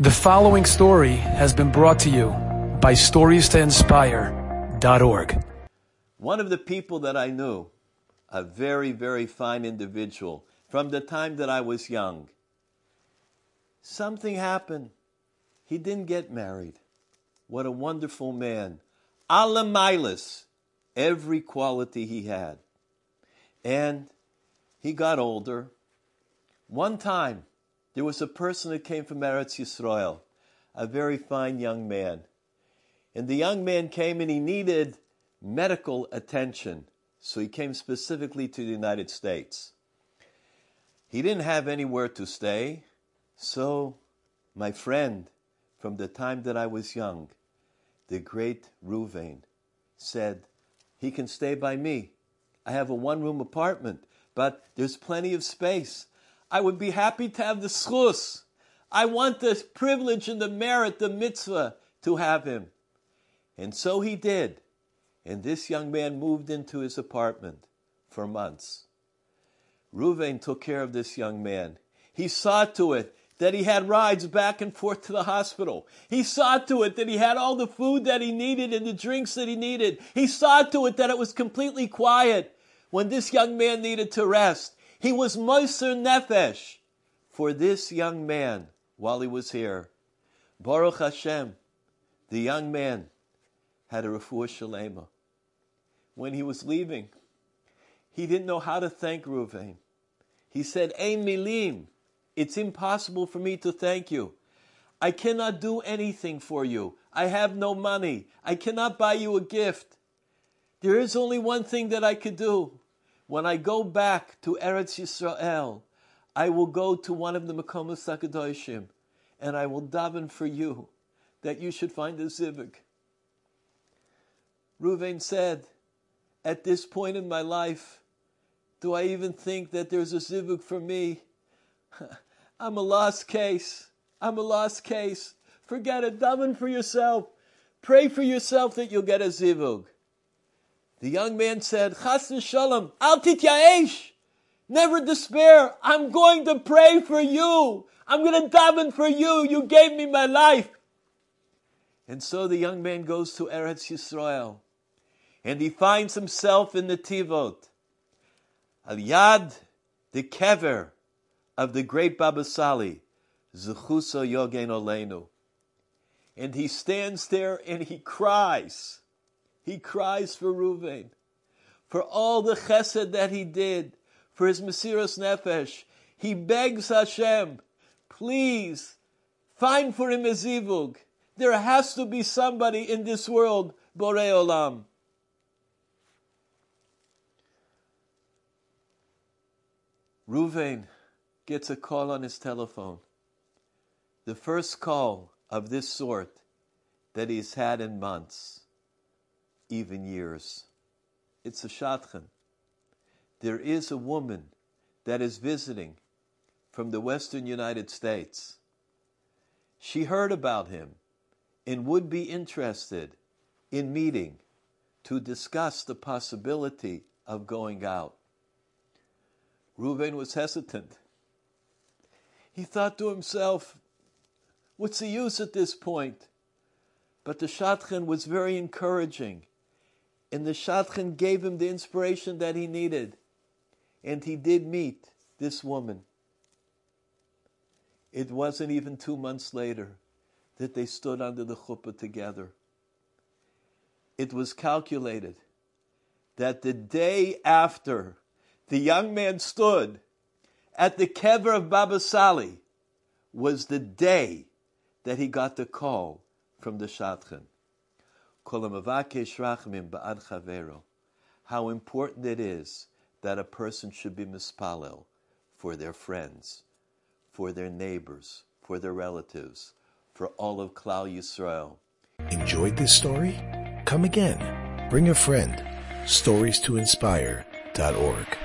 The following story has been brought to you by StoriesToInspire.org. One of the people that I knew, a very, very fine individual, from the time that I was young, something happened. He didn't get married. What a wonderful man. Alamilas, every quality he had. And he got older. One time, there was a person that came from Eretz Yisrael, a very fine young man. And the young man came and he needed medical attention. So he came specifically to the United States. He didn't have anywhere to stay. So my friend, from the time that I was young, the great Ruvain, said, he can stay by me. I have a one room apartment, but there's plenty of space. I would be happy to have the zchus. I want the privilege and the merit, the mitzvah, to have him. And so he did. And this young man moved into his apartment for months. Ruvain took care of this young man. He saw to it that he had rides back and forth to the hospital. He saw to it that he had all the food that he needed and the drinks that he needed. He saw to it that it was completely quiet when this young man needed to rest. He was Moser Nefesh for this young man while he was here. Baruch Hashem, the young man had a refuah shalema. When he was leaving, he didn't know how to thank Ruvain. He said, Ein milim, it's impossible for me to thank you. I cannot do anything for you. I have no money. I cannot buy you a gift. There is only one thing that I could do. When I go back to Eretz Yisrael, I will go to one of the Makomos Hakedoshim and I will daven for you that you should find a zivug. Ruvain said, At this point in my life, do I even think that there's a zivug for me? I'm a lost case. I'm a lost case. Forget it. Daven for yourself. Pray for yourself that you'll get a zivug. The young man said, Chas v'shalom, al tityaesh. Never despair. I'm going to pray for you. I'm going to daven for you. You gave me my life. And so the young man goes to Eretz Yisrael, and he finds himself in Netivot, al yad the kever of the great Baba Sali, Zechuso Yogen Olenu. And he stands there and he cries. He cries for Ruvain, for all the chesed that he did, for his Mesiras Nefesh. He begs Hashem, please find for him a zivug. There has to be somebody in this world, Borei Olam. Ruvain gets a call on his telephone. The first call of this sort that he's had in months even years. It's a shadchan. There is a woman that is visiting from the western United States. She heard about him and would be interested in meeting to discuss the possibility of going out. Reuven was hesitant. He thought to himself, what's the use at this point? But the Shadchan was very encouraging and the Shadchan gave him the inspiration that he needed. And he did meet this woman. It wasn't even two months later that they stood under the chuppah together. It was calculated that the day after the young man stood at the kever of Baba Sali was the day that he got the call from the Shadchan how important it is that a person should be mispalel for their friends, for their neighbors, for their relatives, for all of Klal Yisrael. Enjoyed this story? Come again. Bring a friend. Stories to inspire.org.